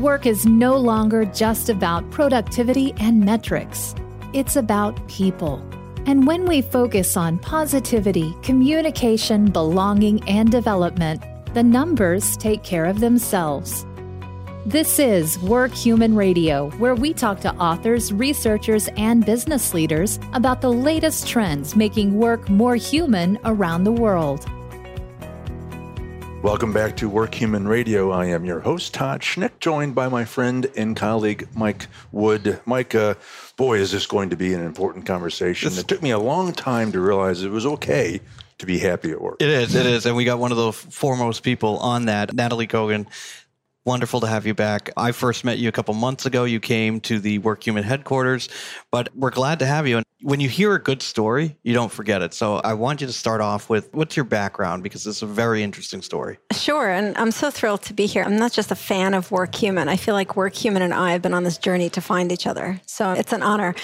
Work is no longer just about productivity and metrics, it's about people. And when we focus on positivity, communication, belonging, and development, the numbers take care of themselves. This is Work Human Radio, where we talk to authors, researchers, and business leaders about the latest trends making work more human around the world. Welcome back to Work Human Radio. I am your host, Todd Schnick, joined by my friend and colleague, Mike Wood. Mike, uh, boy, is this going to be an important conversation. It took me a long time to realize it was okay to be happy at work. It is, it is. And we got one of the foremost people on that, Nataly Kogan. Wonderful to have you back. I first met you a couple months ago. You came to the Work Human headquarters, but we're glad to have you. And when you hear a good story, you don't forget it. So I want you to start off with what's your background because it's a very interesting story. Sure. And I'm so thrilled to be here. I'm not just a fan of Work Human. I feel like Work Human and I have been on this journey to find each other. So it's an honor.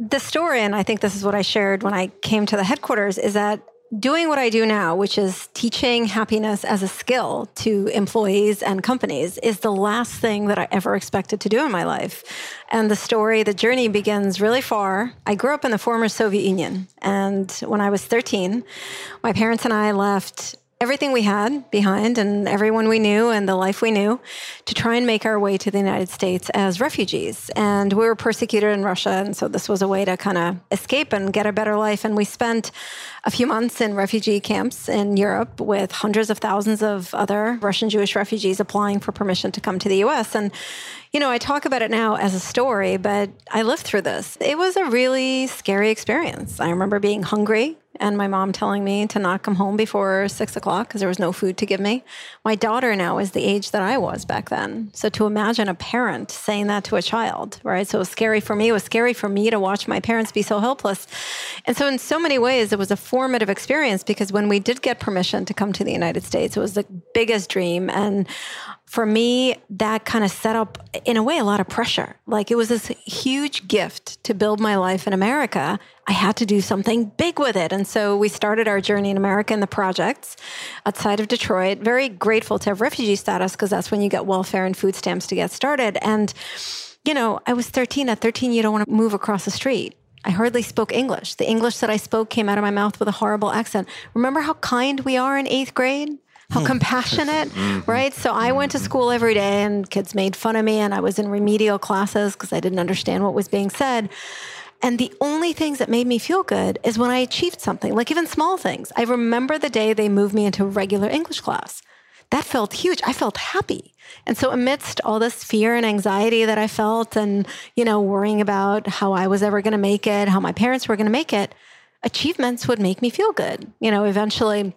The story, and I think this is what I shared when I came to the headquarters, is that doing what I do now, which is teaching happiness as a skill to employees and companies, is the last thing that I ever expected to do in my life. And the story, the journey begins really far. I grew up in the former Soviet Union. And when I was 13, my parents and I left everything we had behind and everyone we knew and the life we knew to try and make our way to the United States as refugees. And we were persecuted in Russia. And so this was a way to kind of escape and get a better life. And we spent a few months in refugee camps in Europe with hundreds of thousands of other Russian Jewish refugees applying for permission to come to the US. And you know, I talk about it now as a story, but I lived through this. It was a really scary experience. I remember being hungry and my mom telling me to not come home before six o'clock because there was no food to give me. My daughter now is the age that I was back then. So to imagine a parent saying that to a child, right? So it was scary for me. It was scary for me to watch my parents be so helpless. And so, in so many ways, it was a formative experience because when we did get permission to come to the United States, it was the biggest dream. And for me, that kind of set up, in a way, a lot of pressure. Like it was this huge gift to build my life in America. I had to do something big with it. And so we started our journey in America in the projects outside of Detroit. Very grateful to have refugee status because that's when you get welfare and food stamps to get started. And, you know, I was 13. At 13, you don't want to move across the street. I hardly spoke English. The English that I spoke came out of my mouth with a horrible accent. Remember how kind we are in eighth grade? how hmm. compassionate, mm-hmm. right? So I went to mm-hmm. school every day and kids made fun of me and I was in remedial classes because I didn't understand what was being said. And the only things that made me feel good is when I achieved something, like even small things. I remember the day they moved me into regular English class. That felt huge. I felt happy. And so amidst all this fear and anxiety that I felt and, you know, worrying about how I was ever going to make it, how my parents were going to make it, achievements would make me feel good. You know, eventually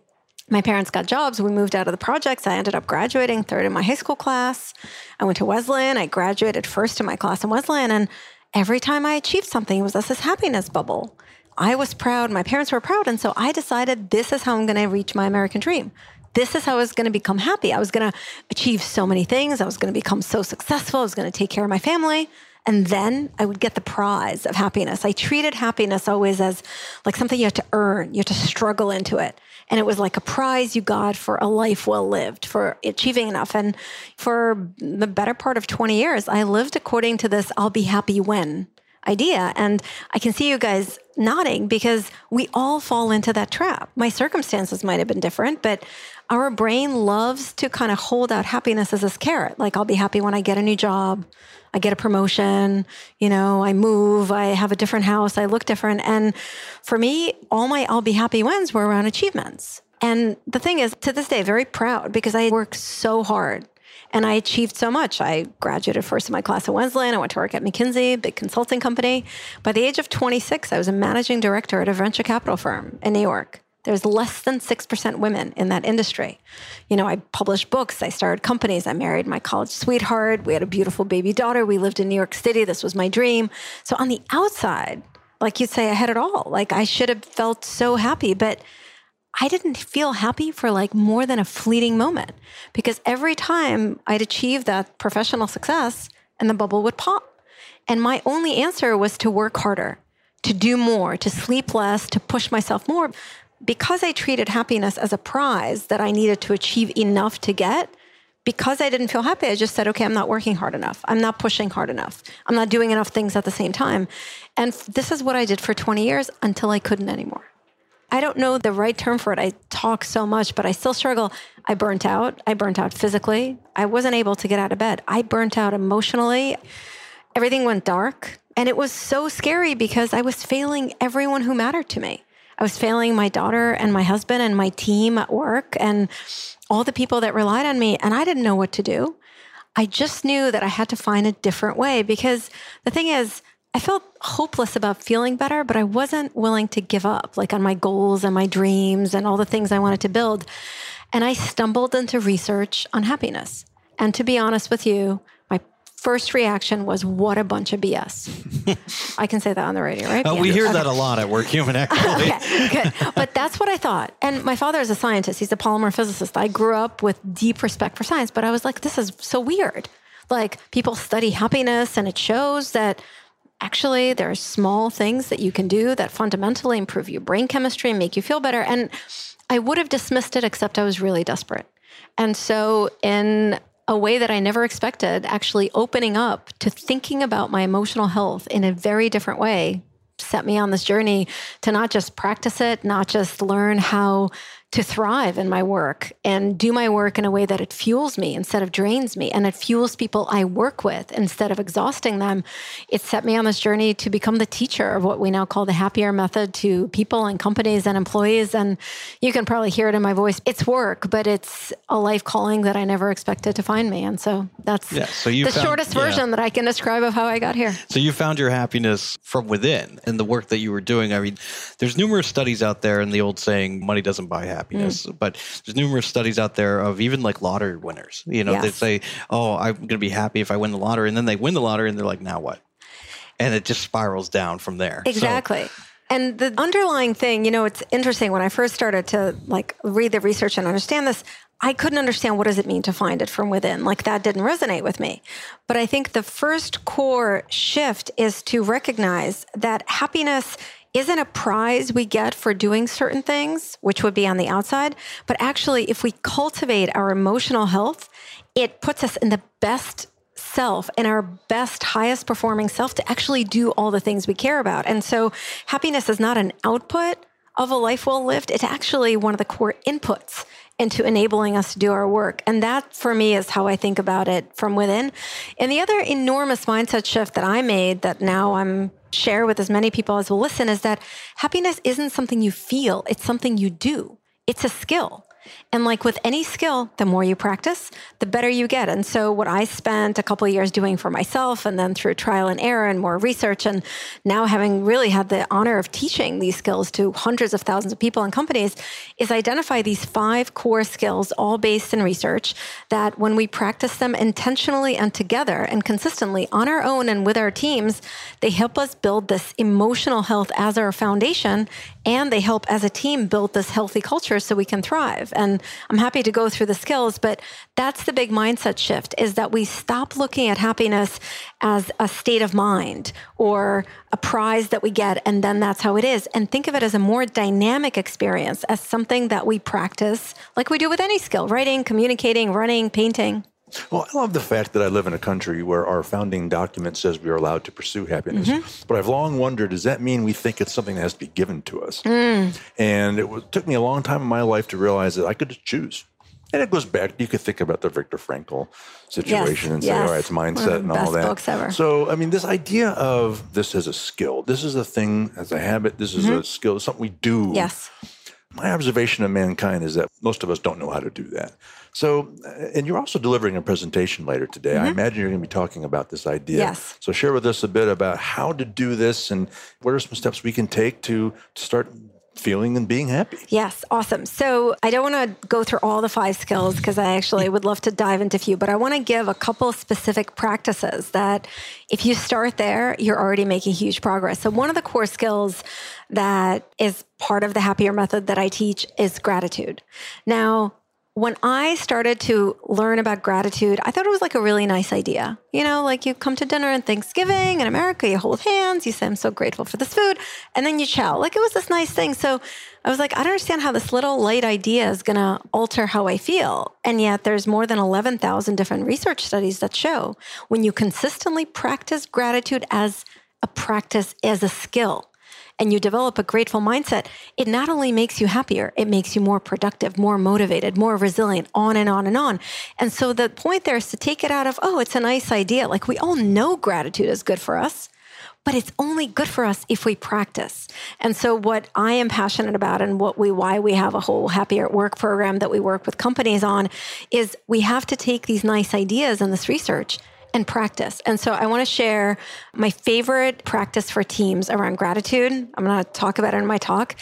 my parents got jobs. We moved out of the projects. I ended up graduating third in my high school class. I went to Wesleyan. I graduated first in my class in Wesleyan. And every time I achieved something, it was this happiness bubble. I was proud. My parents were proud. And so I decided this is how I'm going to reach my American dream. This is how I was going to become happy. I was going to achieve so many things. I was going to become so successful. I was going to take care of my family. And then I would get the prize of happiness. I treated happiness always as like something you had to earn, you had to struggle into it. And it was like a prize you got for a life well lived, for achieving enough. And for the better part of 20 years, I lived according to this I'll be happy when idea. And I can see you guys nodding because we all fall into that trap. My circumstances might have been different, but our brain loves to kind of hold out happiness as this carrot. Like, I'll be happy when I get a new job. I get a promotion, you know, I move, I have a different house, I look different. And for me, all my I'll be happy wins were around achievements. And the thing is, to this day, very proud because I worked so hard and I achieved so much. I graduated first in my class at Wesleyan. I went to work at McKinsey, a big consulting company. By the age of 26, I was a managing director at a venture capital firm in New York. There's less than 6% women in that industry. You know, I published books, I started companies, I married my college sweetheart, we had a beautiful baby daughter, we lived in New York City, this was my dream. So on the outside, like you'd say, I had it all. Like I should have felt so happy, but I didn't feel happy for like more than a fleeting moment because every time I'd achieve that professional success and the bubble would pop. And my only answer was to work harder, to do more, to sleep less, to push myself more because I treated happiness as a prize that I needed to achieve enough to get, because I didn't feel happy, I just said, okay, I'm not working hard enough. I'm not pushing hard enough. I'm not doing enough things at the same time. And this is what I did for 20 years until I couldn't anymore. I don't know the right term for it. I talk so much, but I still struggle. I burnt out. I burnt out physically. I wasn't able to get out of bed. I burnt out emotionally. Everything went dark. And it was so scary because I was failing everyone who mattered to me. I was failing my daughter and my husband and my team at work and all the people that relied on me. And I didn't know what to do. I just knew that I had to find a different way because the thing is, I felt hopeless about feeling better, but I wasn't willing to give up, like on my goals and my dreams and all the things I wanted to build. And I stumbled into research on happiness. And to be honest with you, my first reaction was, "What a bunch of BS." I can say that on the radio, right? Uh, we hear okay. that a lot at Work Human, actually. okay, good. But that's what I thought. And my father is a scientist; he's a polymer physicist. I grew up with deep respect for science, but I was like, "This is so weird." Like people study happiness, and it shows that actually there are small things that you can do that fundamentally improve your brain chemistry and make you feel better. And I would have dismissed it, except I was really desperate. And so, in a way that I never expected, actually opening up to thinking about my emotional health in a very different way set me on this journey to not just practice it, not just learn how to thrive in my work and do my work in a way that it fuels me instead of drains me and it fuels people I work with instead of exhausting them. It set me on this journey to become the teacher of what we now call the happier method to people and companies and employees. And you can probably hear it in my voice. It's work, but it's a life calling that I never expected to find me. And so that's yeah, so the found, shortest yeah. version that I can describe of how I got here. So you found your happiness from within in the work that you were doing. I mean, there's numerous studies out there and the old saying, money doesn't buy happiness happiness. Mm. But there's numerous studies out there of even like lottery winners. You know, yes. they say, "Oh, I'm going to be happy if I win the lottery," and then they win the lottery, and they're like, "Now what?" And it just spirals down from there. Exactly. So, and the underlying thing, you know, it's interesting when I first started to like read the research and understand this, I couldn't understand what does it mean to find it from within. Like that didn't resonate with me. But I think the first core shift is to recognize that happiness isn't a prize we get for doing certain things, which would be on the outside, but actually, if we cultivate our emotional health, it puts us in the best self and our best, highest performing self to actually do all the things we care about. And so, happiness is not an output of a life well lived, it's actually one of the core inputs into enabling us to do our work. And that for me is how I think about it from within. And the other enormous mindset shift that I made that now I'm share with as many people as will listen is that happiness isn't something you feel, it's something you do. It's a skill. And like with any skill, the more you practice, the better you get. And so what I spent a couple years doing for myself and then through trial and error and more research and now having really had the honor of teaching these skills to hundreds of thousands of people and companies is identify these five core skills all based in research that when we practice them intentionally and together and consistently on our own and with our teams, they help us build this emotional health as our foundation and they help as a team build this healthy culture so we can thrive. And I'm happy to go through the skills, but that's the big mindset shift is that we stop looking at happiness as a state of mind or a prize that we get and then that's how it is and think of it as a more dynamic experience as something that we practice like we do with any skill, writing, communicating, running, painting. Well, I love the fact that I live in a country where our founding document says we are allowed to pursue happiness. Mm-hmm. But I've long wondered does that mean we think it's something that has to be given to us? Mm. And it was, took me a long time in my life to realize that I could just choose. And it goes back, you could think about the Viktor Frankl situation yes, and say, yes. all right, it's mindset and all that. So, I mean, this idea of this as a skill, this is a thing, as a habit, this is mm-hmm. a skill, something we do. Yes. My observation of mankind is that most of us don't know how to do that. So, uh, and you're also delivering a presentation later today. Mm-hmm. I imagine you're going to be talking about this idea. Yes. So, share with us a bit about how to do this and what are some steps we can take to, to start feeling and being happy. Yes, awesome. So I don't want to go through all the five skills because I actually would love to dive into a few, but I want to give a couple specific practices that if you start there, you're already making huge progress. So one of the core skills that is part of the happier method that I teach is gratitude. Now, when I started to learn about gratitude, I thought it was like a really nice idea. You know, like you come to dinner and Thanksgiving in America, you hold hands, you say, I'm so grateful for this food, and then you chow. Like it was this nice thing. So I was like, I don't understand how this little light idea is going to alter how I feel. And yet there's more than 11,000 different research studies that show when you consistently practice gratitude as a practice, as a skill, and you develop a grateful mindset, it not only makes you happier, it makes you more productive, more motivated, more resilient, on and on and on. And so the point there is to take it out of, oh, it's a nice idea. Like we all know gratitude is good for us but it's only good for us if we practice. And so what I am passionate about and what we why we have a whole happier at work program that we work with companies on is we have to take these nice ideas and this research and practice. And so I want to share my favorite practice for teams around gratitude. I'm going to talk about it in my talk.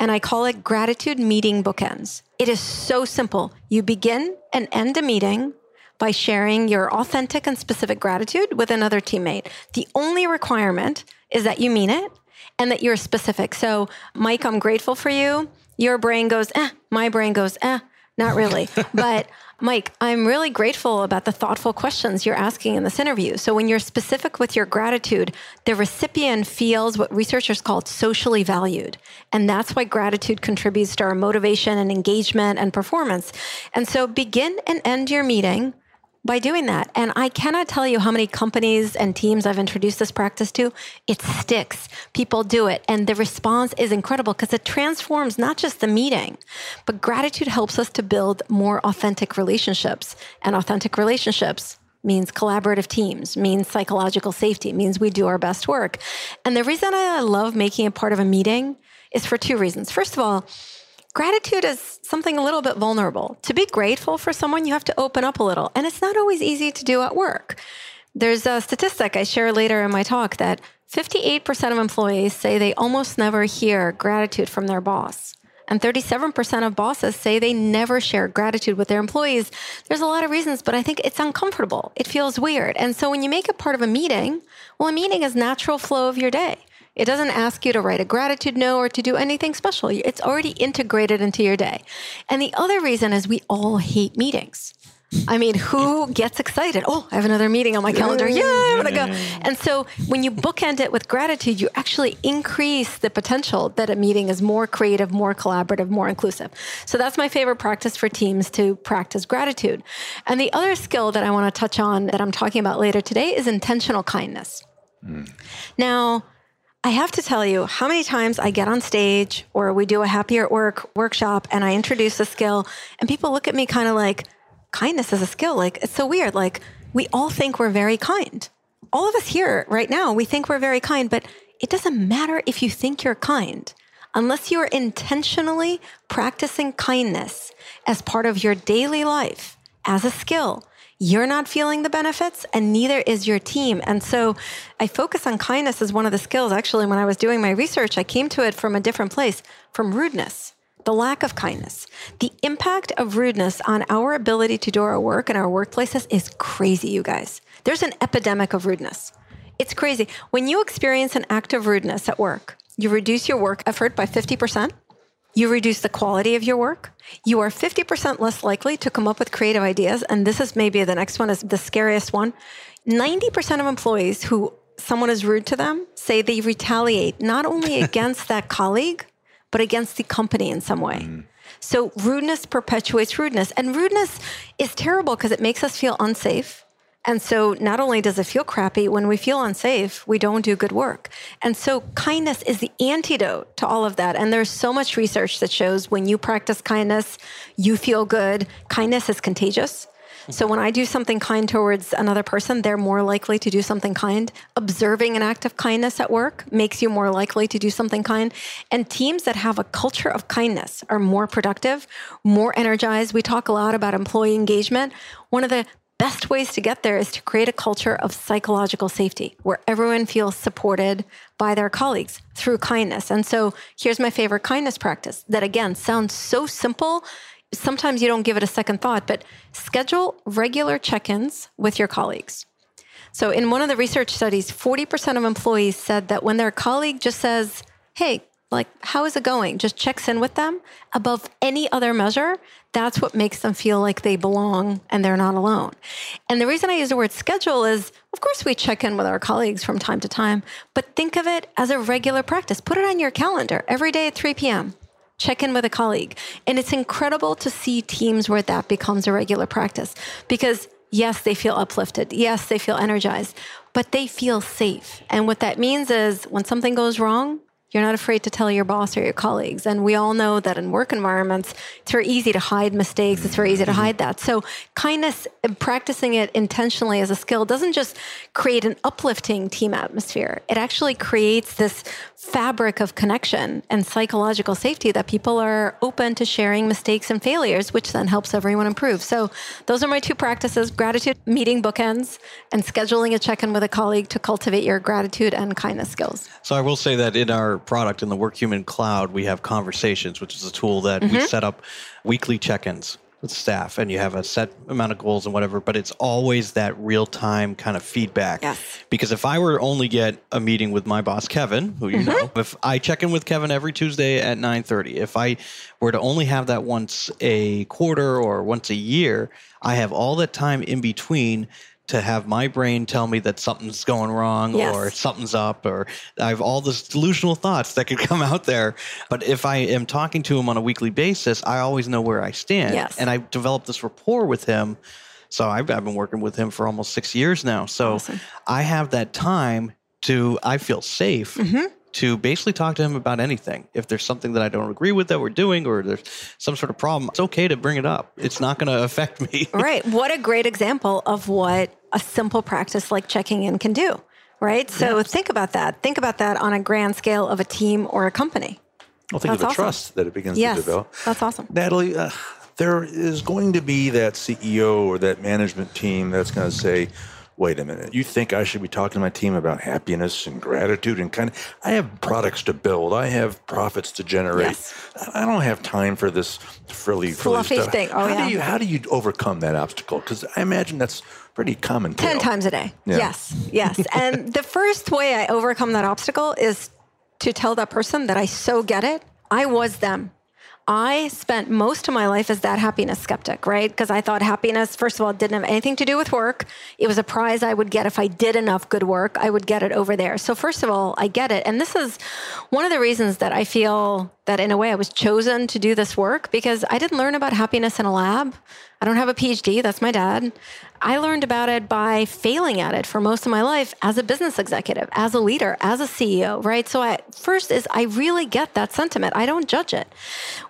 And I call it gratitude meeting bookends. It is so simple. You begin and end a meeting by sharing your authentic and specific gratitude with another teammate. The only requirement is that you mean it and that you're specific. So, Mike, I'm grateful for you. Your brain goes, eh, my brain goes, eh, not really. but Mike, I'm really grateful about the thoughtful questions you're asking in this interview. So, when you're specific with your gratitude, the recipient feels what researchers call socially valued. And that's why gratitude contributes to our motivation and engagement and performance. And so, begin and end your meeting by doing that. And I cannot tell you how many companies and teams I've introduced this practice to. It sticks. People do it. And the response is incredible because it transforms not just the meeting, but gratitude helps us to build more authentic relationships. And authentic relationships means collaborative teams, means psychological safety, means we do our best work. And the reason I love making it part of a meeting is for two reasons. First of all, gratitude is something a little bit vulnerable. To be grateful for someone, you have to open up a little, and it's not always easy to do at work. There's a statistic I share later in my talk that 58% of employees say they almost never hear gratitude from their boss. And 37% of bosses say they never share gratitude with their employees. There's a lot of reasons, but I think it's uncomfortable. It feels weird. And so when you make it part of a meeting, well, a meeting is natural flow of your day. It doesn't ask you to write a gratitude note or to do anything special. It's already integrated into your day. And the other reason is we all hate meetings. I mean, who gets excited? Oh, I have another meeting on my calendar. Yeah, I'm going to go. And so when you bookend it with gratitude, you actually increase the potential that a meeting is more creative, more collaborative, more inclusive. So that's my favorite practice for teams to practice gratitude. And the other skill that I want to touch on that I'm talking about later today is intentional kindness. Mm. Now, I have to tell you how many times I get on stage or we do a happier at work workshop and I introduce a skill and people look at me kind of like, kindness is a skill. Like, it's so weird. Like, we all think we're very kind. All of us here right now, we think we're very kind, but it doesn't matter if you think you're kind unless you are intentionally practicing kindness as part of your daily life as a skill you're not feeling the benefits and neither is your team. And so I focus on kindness as one of the skills. Actually, when I was doing my research, I came to it from a different place from rudeness, the lack of kindness. The impact of rudeness on our ability to do our work and our workplaces is crazy, you guys. There's an epidemic of rudeness. It's crazy. When you experience an act of rudeness at work, you reduce your work effort by 50%. You reduce the quality of your work. You are 50% less likely to come up with creative ideas. And this is maybe the next one is the scariest one. 90% of employees who someone is rude to them say they retaliate not only against that colleague, but against the company in some way. Mm. So rudeness perpetuates rudeness. And rudeness is terrible because it makes us feel unsafe. And so not only does it feel crappy, when we feel unsafe, we don't do good work. And so kindness is the antidote to all of that. And there's so much research that shows when you practice kindness, you feel good. Kindness is contagious. So when I do something kind towards another person, they're more likely to do something kind. Observing an act of kindness at work makes you more likely to do something kind. And teams that have a culture of kindness are more productive, more energized. We talk a lot about employee engagement. One of the best ways to get there is to create a culture of psychological safety where everyone feels supported by their colleagues through kindness. And so here's my favorite kindness practice that again sounds so simple. Sometimes you don't give it a second thought, but schedule regular check ins with your colleagues. So, in one of the research studies, 40% of employees said that when their colleague just says, Hey, like how is it going? Just checks in with them? Above any other measure that's what makes them feel like they belong and they're not alone. And the reason i use the word schedule is of course we check in with our colleagues from time to time but think of it as a regular practice. Put it on your calendar every day at 3 p.m check in with a colleague. And it's incredible to see teams where that becomes a regular practice because yes they feel uplifted. Yes they feel energized but they feel safe. And what that means is when something goes wrong you're not afraid to tell your boss or your colleagues. And we all know that in work environments, it's very easy to hide mistakes. It's very easy to mm-hmm. hide that. So, kindness, practicing it intentionally as a skill doesn't just create an uplifting team atmosphere, it actually creates this fabric of connection and psychological safety that people are open to sharing mistakes and failures, which then helps everyone improve. So, those are my two practices gratitude, meeting bookends, and scheduling a check in with a colleague to cultivate your gratitude and kindness skills. So, I will say that in our product in the WorkHuman Cloud, we have Conversations, which is a tool that mm-hmm. we set up weekly check ins with staff and you have a set amount of goals and whatever but it's always that real time kind of feedback yes. because if i were to only get a meeting with my boss kevin who you mm-hmm. know if i check in with kevin every tuesday at 9.30 if i were to only have that once a quarter or once a year i have all that time in between to have my brain tell me that something's going wrong yes. or something's up or I have all these delusional thoughts that could come out there. But if I am talking to him on a weekly basis, I always know where I stand. Yes. And I've developed this rapport with him. So I've, I've been working with him for almost six years now. So awesome. I have that time to, I feel safe. Mm-hmm to basically talk to him about anything. If there's something that I don't agree with that we're doing or there's some sort of problem, it's okay to bring it up. It's not going to affect me. right. What a great example of what a simple practice like checking in can do. Right. So yes. think about that. Think about that on a grand scale of a team or a company. Well, think That's of the awesome. trust that it begins yes, to develop. That's awesome. Nataly, uh, there is going to be that CEO or that management team that's going to say, wait a minute, you think I should be talking to my team about happiness and gratitude and kind of, I have products to build, I have profits to generate. Yes. I don't have time for this frilly, fluffy stuff. thing. Oh, how yeah. Do you, how do you overcome that obstacle? Because I imagine that's pretty common. 10 times a day. Yeah. Yes, yes. and the first way I overcome that obstacle is to tell that person that I so get it. I was them. I spent most of my life as that happiness skeptic, right? Because I thought happiness, first of all, didn't have anything to do with work. It was a prize I would get if I did enough good work. I would get it over there. So, first of all, I get it. And this is one of the reasons that I feel that in a way I was chosen to do this work because I didn't learn about happiness in a lab. I don't have a PhD, that's my dad. I learned about it by failing at it for most of my life as a business executive, as a leader, as a CEO, right? So I first is I really get that sentiment. I don't judge it.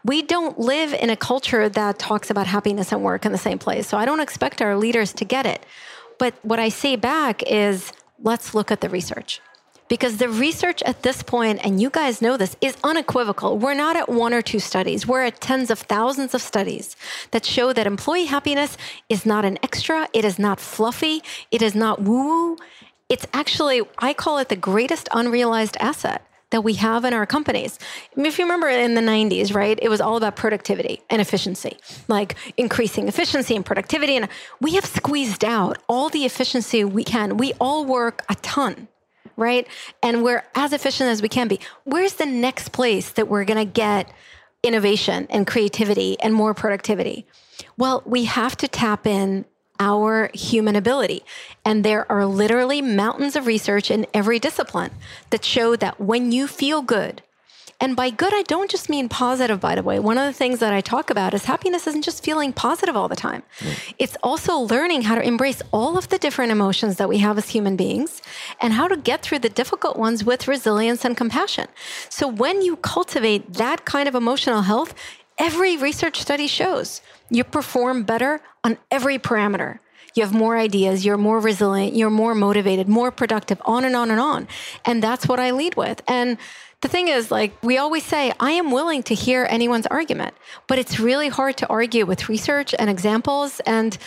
We don't live in a culture that talks about happiness and work in the same place. So I don't expect our leaders to get it. But what I say back is let's look at the research because the research at this point, and you guys know this, is unequivocal. We're not at one or two studies, we're at tens of thousands of studies that show that employee happiness is not an extra, it is not fluffy, it is not woo woo. It's actually, I call it the greatest unrealized asset that we have in our companies. If you remember in the 90s, right, it was all about productivity and efficiency, like increasing efficiency and productivity. And we have squeezed out all the efficiency we can. We all work a ton right? And we're as efficient as we can be. Where's the next place that we're going to get innovation and creativity and more productivity? Well, we have to tap in our human ability. And there are literally mountains of research in every discipline that show that when you feel good, and by good, I don't just mean positive, by the way. One of the things that I talk about is happiness isn't just feeling positive all the time. Mm. It's also learning how to embrace all of the different emotions that we have as human beings and how to get through the difficult ones with resilience and compassion. So when you cultivate that kind of emotional health, every research study shows you perform better on every parameter. You have more ideas, you're more resilient, you're more motivated, more productive, on and on and on. And that's what I lead with. And the thing is, like, we always say, I am willing to hear anyone's argument, but it's really hard to argue with research and examples. And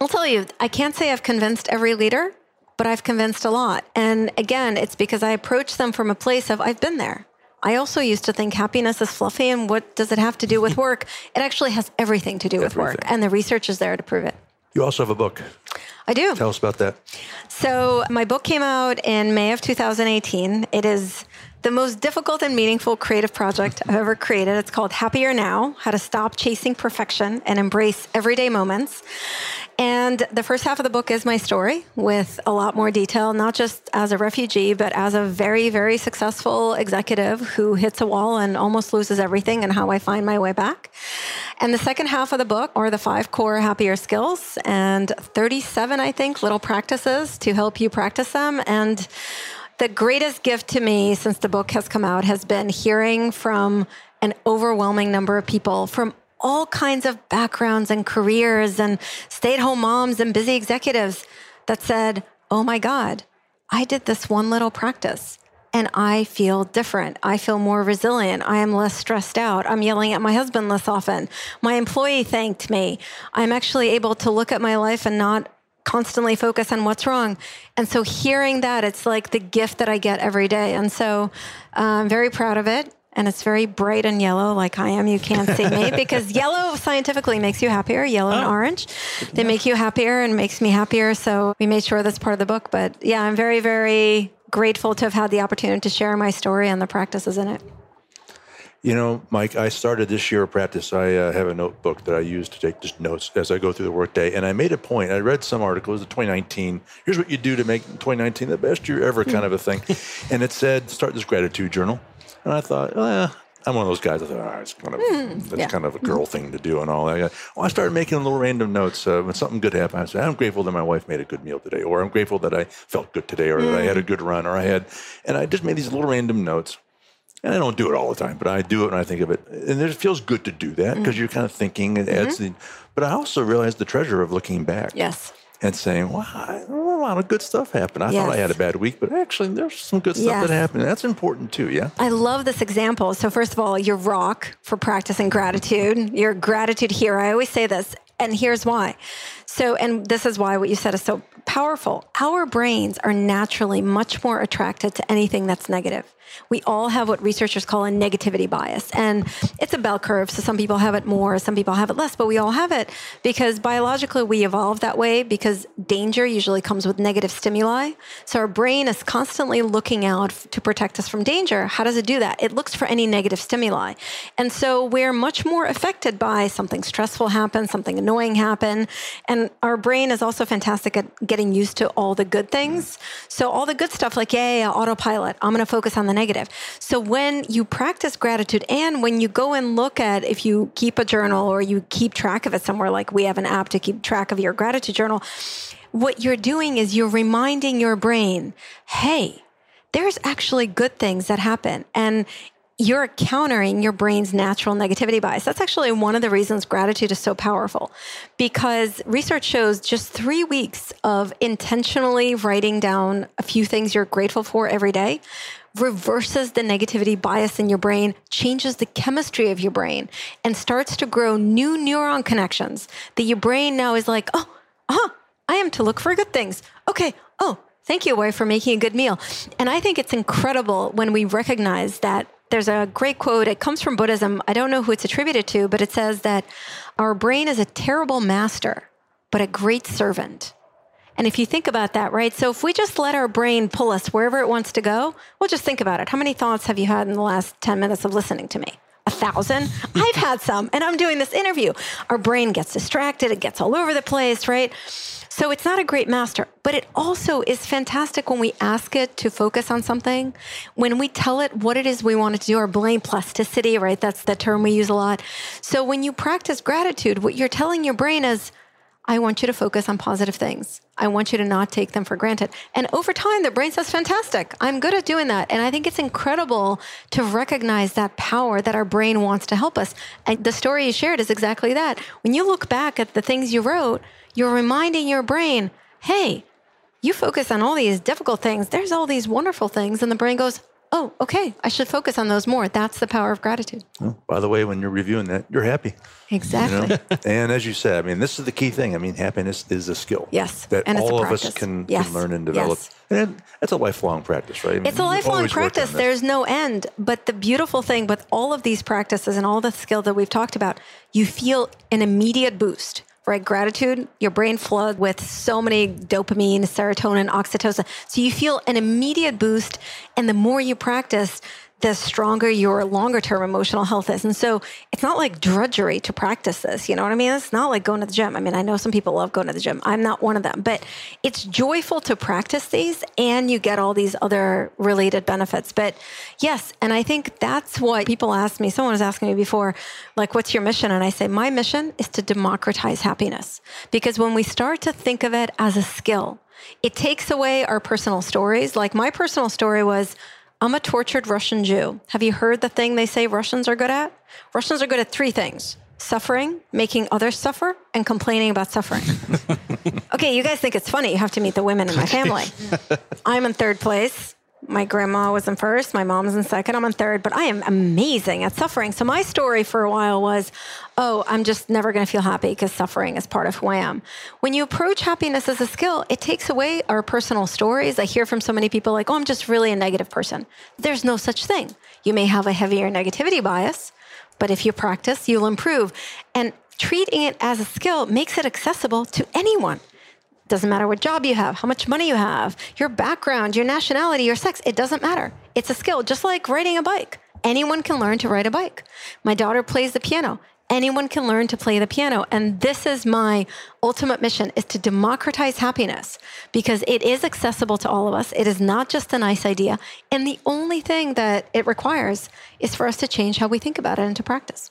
I'll tell you, I can't say I've convinced every leader, but I've convinced a lot. And again, it's because I approach them from a place of, I've been there. I also used to think happiness is fluffy and what does it have to do with work? It actually has everything to do with work, and the research is there to prove it. You also have a book. I do. Tell us about that. So, my book came out in May of 2018. It is the most difficult and meaningful creative project I've ever created. It's called Happier Now How to Stop Chasing Perfection and Embrace Everyday Moments. And the first half of the book is my story with a lot more detail, not just as a refugee, but as a very, very successful executive who hits a wall and almost loses everything and how I find my way back. And the second half of the book are the five core happier skills and 37, I think, little practices to help you practice them. And the greatest gift to me since the book has come out has been hearing from an overwhelming number of people from all kinds of backgrounds and careers and stay at home moms and busy executives that said, Oh my God, I did this one little practice and I feel different. I feel more resilient. I am less stressed out. I'm yelling at my husband less often. My employee thanked me. I'm actually able to look at my life and not constantly focus on what's wrong. And so hearing that, it's like the gift that I get every day. And so uh, I'm very proud of it and it's very bright and yellow like I am. You can't see me because yellow scientifically makes you happier. Yellow oh. and orange, they make you happier and makes me happier. So we made sure that's part of the book. But yeah, I'm very, very grateful to have had the opportunity to share my story and the practices in it. You know, Mike, I started this year of practice. I uh, have a notebook that I use to take just notes as I go through the workday. And I made a point. I read some articles, 2019. Here's what you do to make 2019 the best year ever, kind of a thing. and it said, start this gratitude journal. And I thought, well, I'm one of those guys. I thought, oh, it's kind of mm, that's yeah. kind of a girl thing to do and all that. Well, I started making little random notes uh, when something good happened. I said, I'm grateful that my wife made a good meal today, or I'm grateful that I felt good today, or mm. that I had a good run, or I had, and I just made these little random notes. And I don't do it all the time, but I do it when I think of it, and it feels good to do that because mm. you're kind of thinking. It adds mm-hmm. the, but I also realize the treasure of looking back. Yes and saying, wow, a lot of good stuff happened. I yes. thought I had a bad week, but actually there's some good stuff yes. that happened. That's important too, yeah? I love this example. So, first of all, your rock for practicing gratitude, your gratitude here. I always say this, and here's why. So, and this is why what you said is so powerful. Our brains are naturally much more attracted to anything that's negative. We all have what researchers call a negativity bias. And it's a bell curve. So some people have it more, some people have it less, but we all have it because biologically we evolved that way because danger usually comes with negative stimuli. So our brain is constantly looking out to protect us from danger. How does it do that? It looks for any negative stimuli. And so we're much more affected by something stressful happen, something annoying happen. And our brain is also fantastic at getting used to all the good things. So all the good stuff like, yeah, autopilot, I'm going to focus on the negative. So when you practice gratitude and when you go and look at if you keep a journal or you keep track of it somewhere, like we have an app to keep track of your gratitude journal, what you're doing is you're reminding your brain, hey, there's actually good things that happen. And you're countering your brain's natural negativity bias. That's actually one of the reasons gratitude is so powerful because research shows just three weeks of intentionally writing down a few things you're grateful for every day reverses the negativity bias in your brain, changes the chemistry of your brain, and starts to grow new neuron connections that your brain now is like, oh, uh-huh, I am to look for good things. Okay, oh, thank you, wife, for making a good meal. And I think it's incredible when we recognize that there's a great quote. It comes from Buddhism. I don't know who it's attributed to, but it says that our brain is a terrible master, but a great servant. And if you think about that, right? So if we just let our brain pull us wherever it wants to go, well, just think about it. How many thoughts have you had in the last 10 minutes of listening to me? A thousand? I've had some, and I'm doing this interview. Our brain gets distracted, it gets all over the place, right? So it's not a great master, but it also is fantastic when we ask it to focus on something, when we tell it what it is we want it to do, our brain plasticity, right? That's the term we use a lot. So when you practice gratitude, what you're telling your brain is, I want you to focus on positive things. I want you to not take them for granted. And over time, the brain says, fantastic. I'm good at doing that. And I think it's incredible to recognize that power that our brain wants to help us. And the story you shared is exactly that. When you look back at the things you wrote, you're reminding your brain, hey, you focus on all these difficult things. There's all these wonderful things. And the brain goes, oh, okay, I should focus on those more. That's the power of gratitude. Oh, by the way, when you're reviewing that, you're happy. Exactly. You know? and as you said, I mean, this is the key thing. I mean, happiness is a skill. Yes. That all of us can, yes. can learn and develop. Yes. And it's a lifelong practice, right? I mean, it's a lifelong practice. There's no end. But the beautiful thing with all of these practices and all the skill that we've talked about, you feel an immediate boost right? Gratitude, your brain floods with so many dopamine, serotonin, oxytocin. So you feel an immediate boost. And the more you practice, the stronger your longer term emotional health is. And so it's not like drudgery to practice this. You know what I mean? It's not like going to the gym. I mean, I know some people love going to the gym. I'm not one of them, but it's joyful to practice these and you get all these other related benefits. But yes, and I think that's what people ask me. Someone was asking me before, like, what's your mission? And I say, my mission is to democratize happiness. Because when we start to think of it as a skill, it takes away our personal stories. Like my personal story was, I'm a tortured Russian Jew. Have you heard the thing they say Russians are good at? Russians are good at three things suffering, making others suffer, and complaining about suffering. okay, you guys think it's funny. You have to meet the women in my family. I'm in third place my grandma was in first, my mom was in second, I'm in third, but I am amazing at suffering. So my story for a while was, oh, I'm just never going to feel happy because suffering is part of who I am. When you approach happiness as a skill, it takes away our personal stories. I hear from so many people like, oh, I'm just really a negative person. There's no such thing. You may have a heavier negativity bias, but if you practice, you'll improve. And treating it as a skill makes it accessible to anyone. Doesn't matter what job you have, how much money you have, your background, your nationality, your sex. It doesn't matter. It's a skill, just like riding a bike. Anyone can learn to ride a bike. My daughter plays the piano. Anyone can learn to play the piano. And this is my ultimate mission is to democratize happiness because it is accessible to all of us. It is not just a nice idea. And the only thing that it requires is for us to change how we think about it and to practice.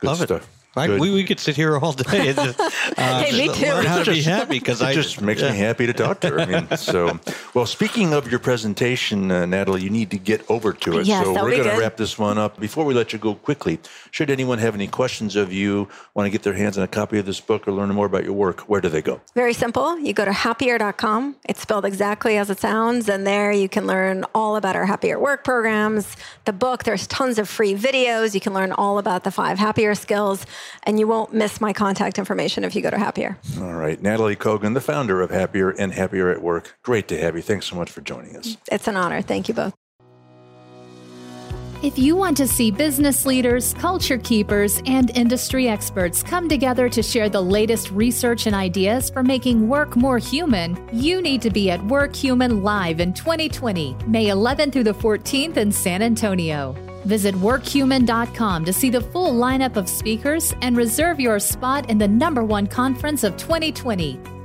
Good Love stuff. it. We, we could sit here all day and just, uh, hey, me too. learn how to be happy because it I just makes yeah. me happy to talk to her. I mean, so well. Speaking of your presentation, uh, Nataly, you need to get over to it. Yes, so we're going to wrap this one up. Before we let you go quickly, should anyone have any questions of you, want to get their hands on a copy of this book or learn more about your work, where do they go? Very simple. You go to happier.com. It's spelled exactly as it sounds. And there you can learn all about our happier work programs, the book. There's tons of free videos. You can learn all about the five happier skills. And you won't miss my contact information if you go to Happier. All right, Nataly Kogan, the founder of Happier and Happier at Work. Great to have you. Thanks so much for joining us. It's an honor. Thank you both. If you want to see business leaders, culture keepers, and industry experts come together to share the latest research and ideas for making work more human, you need to be at Work Human Live in 2020, May 11th through the 14th in San Antonio. Visit workhuman.com to see the full lineup of speakers and reserve your spot in the number one conference of 2020.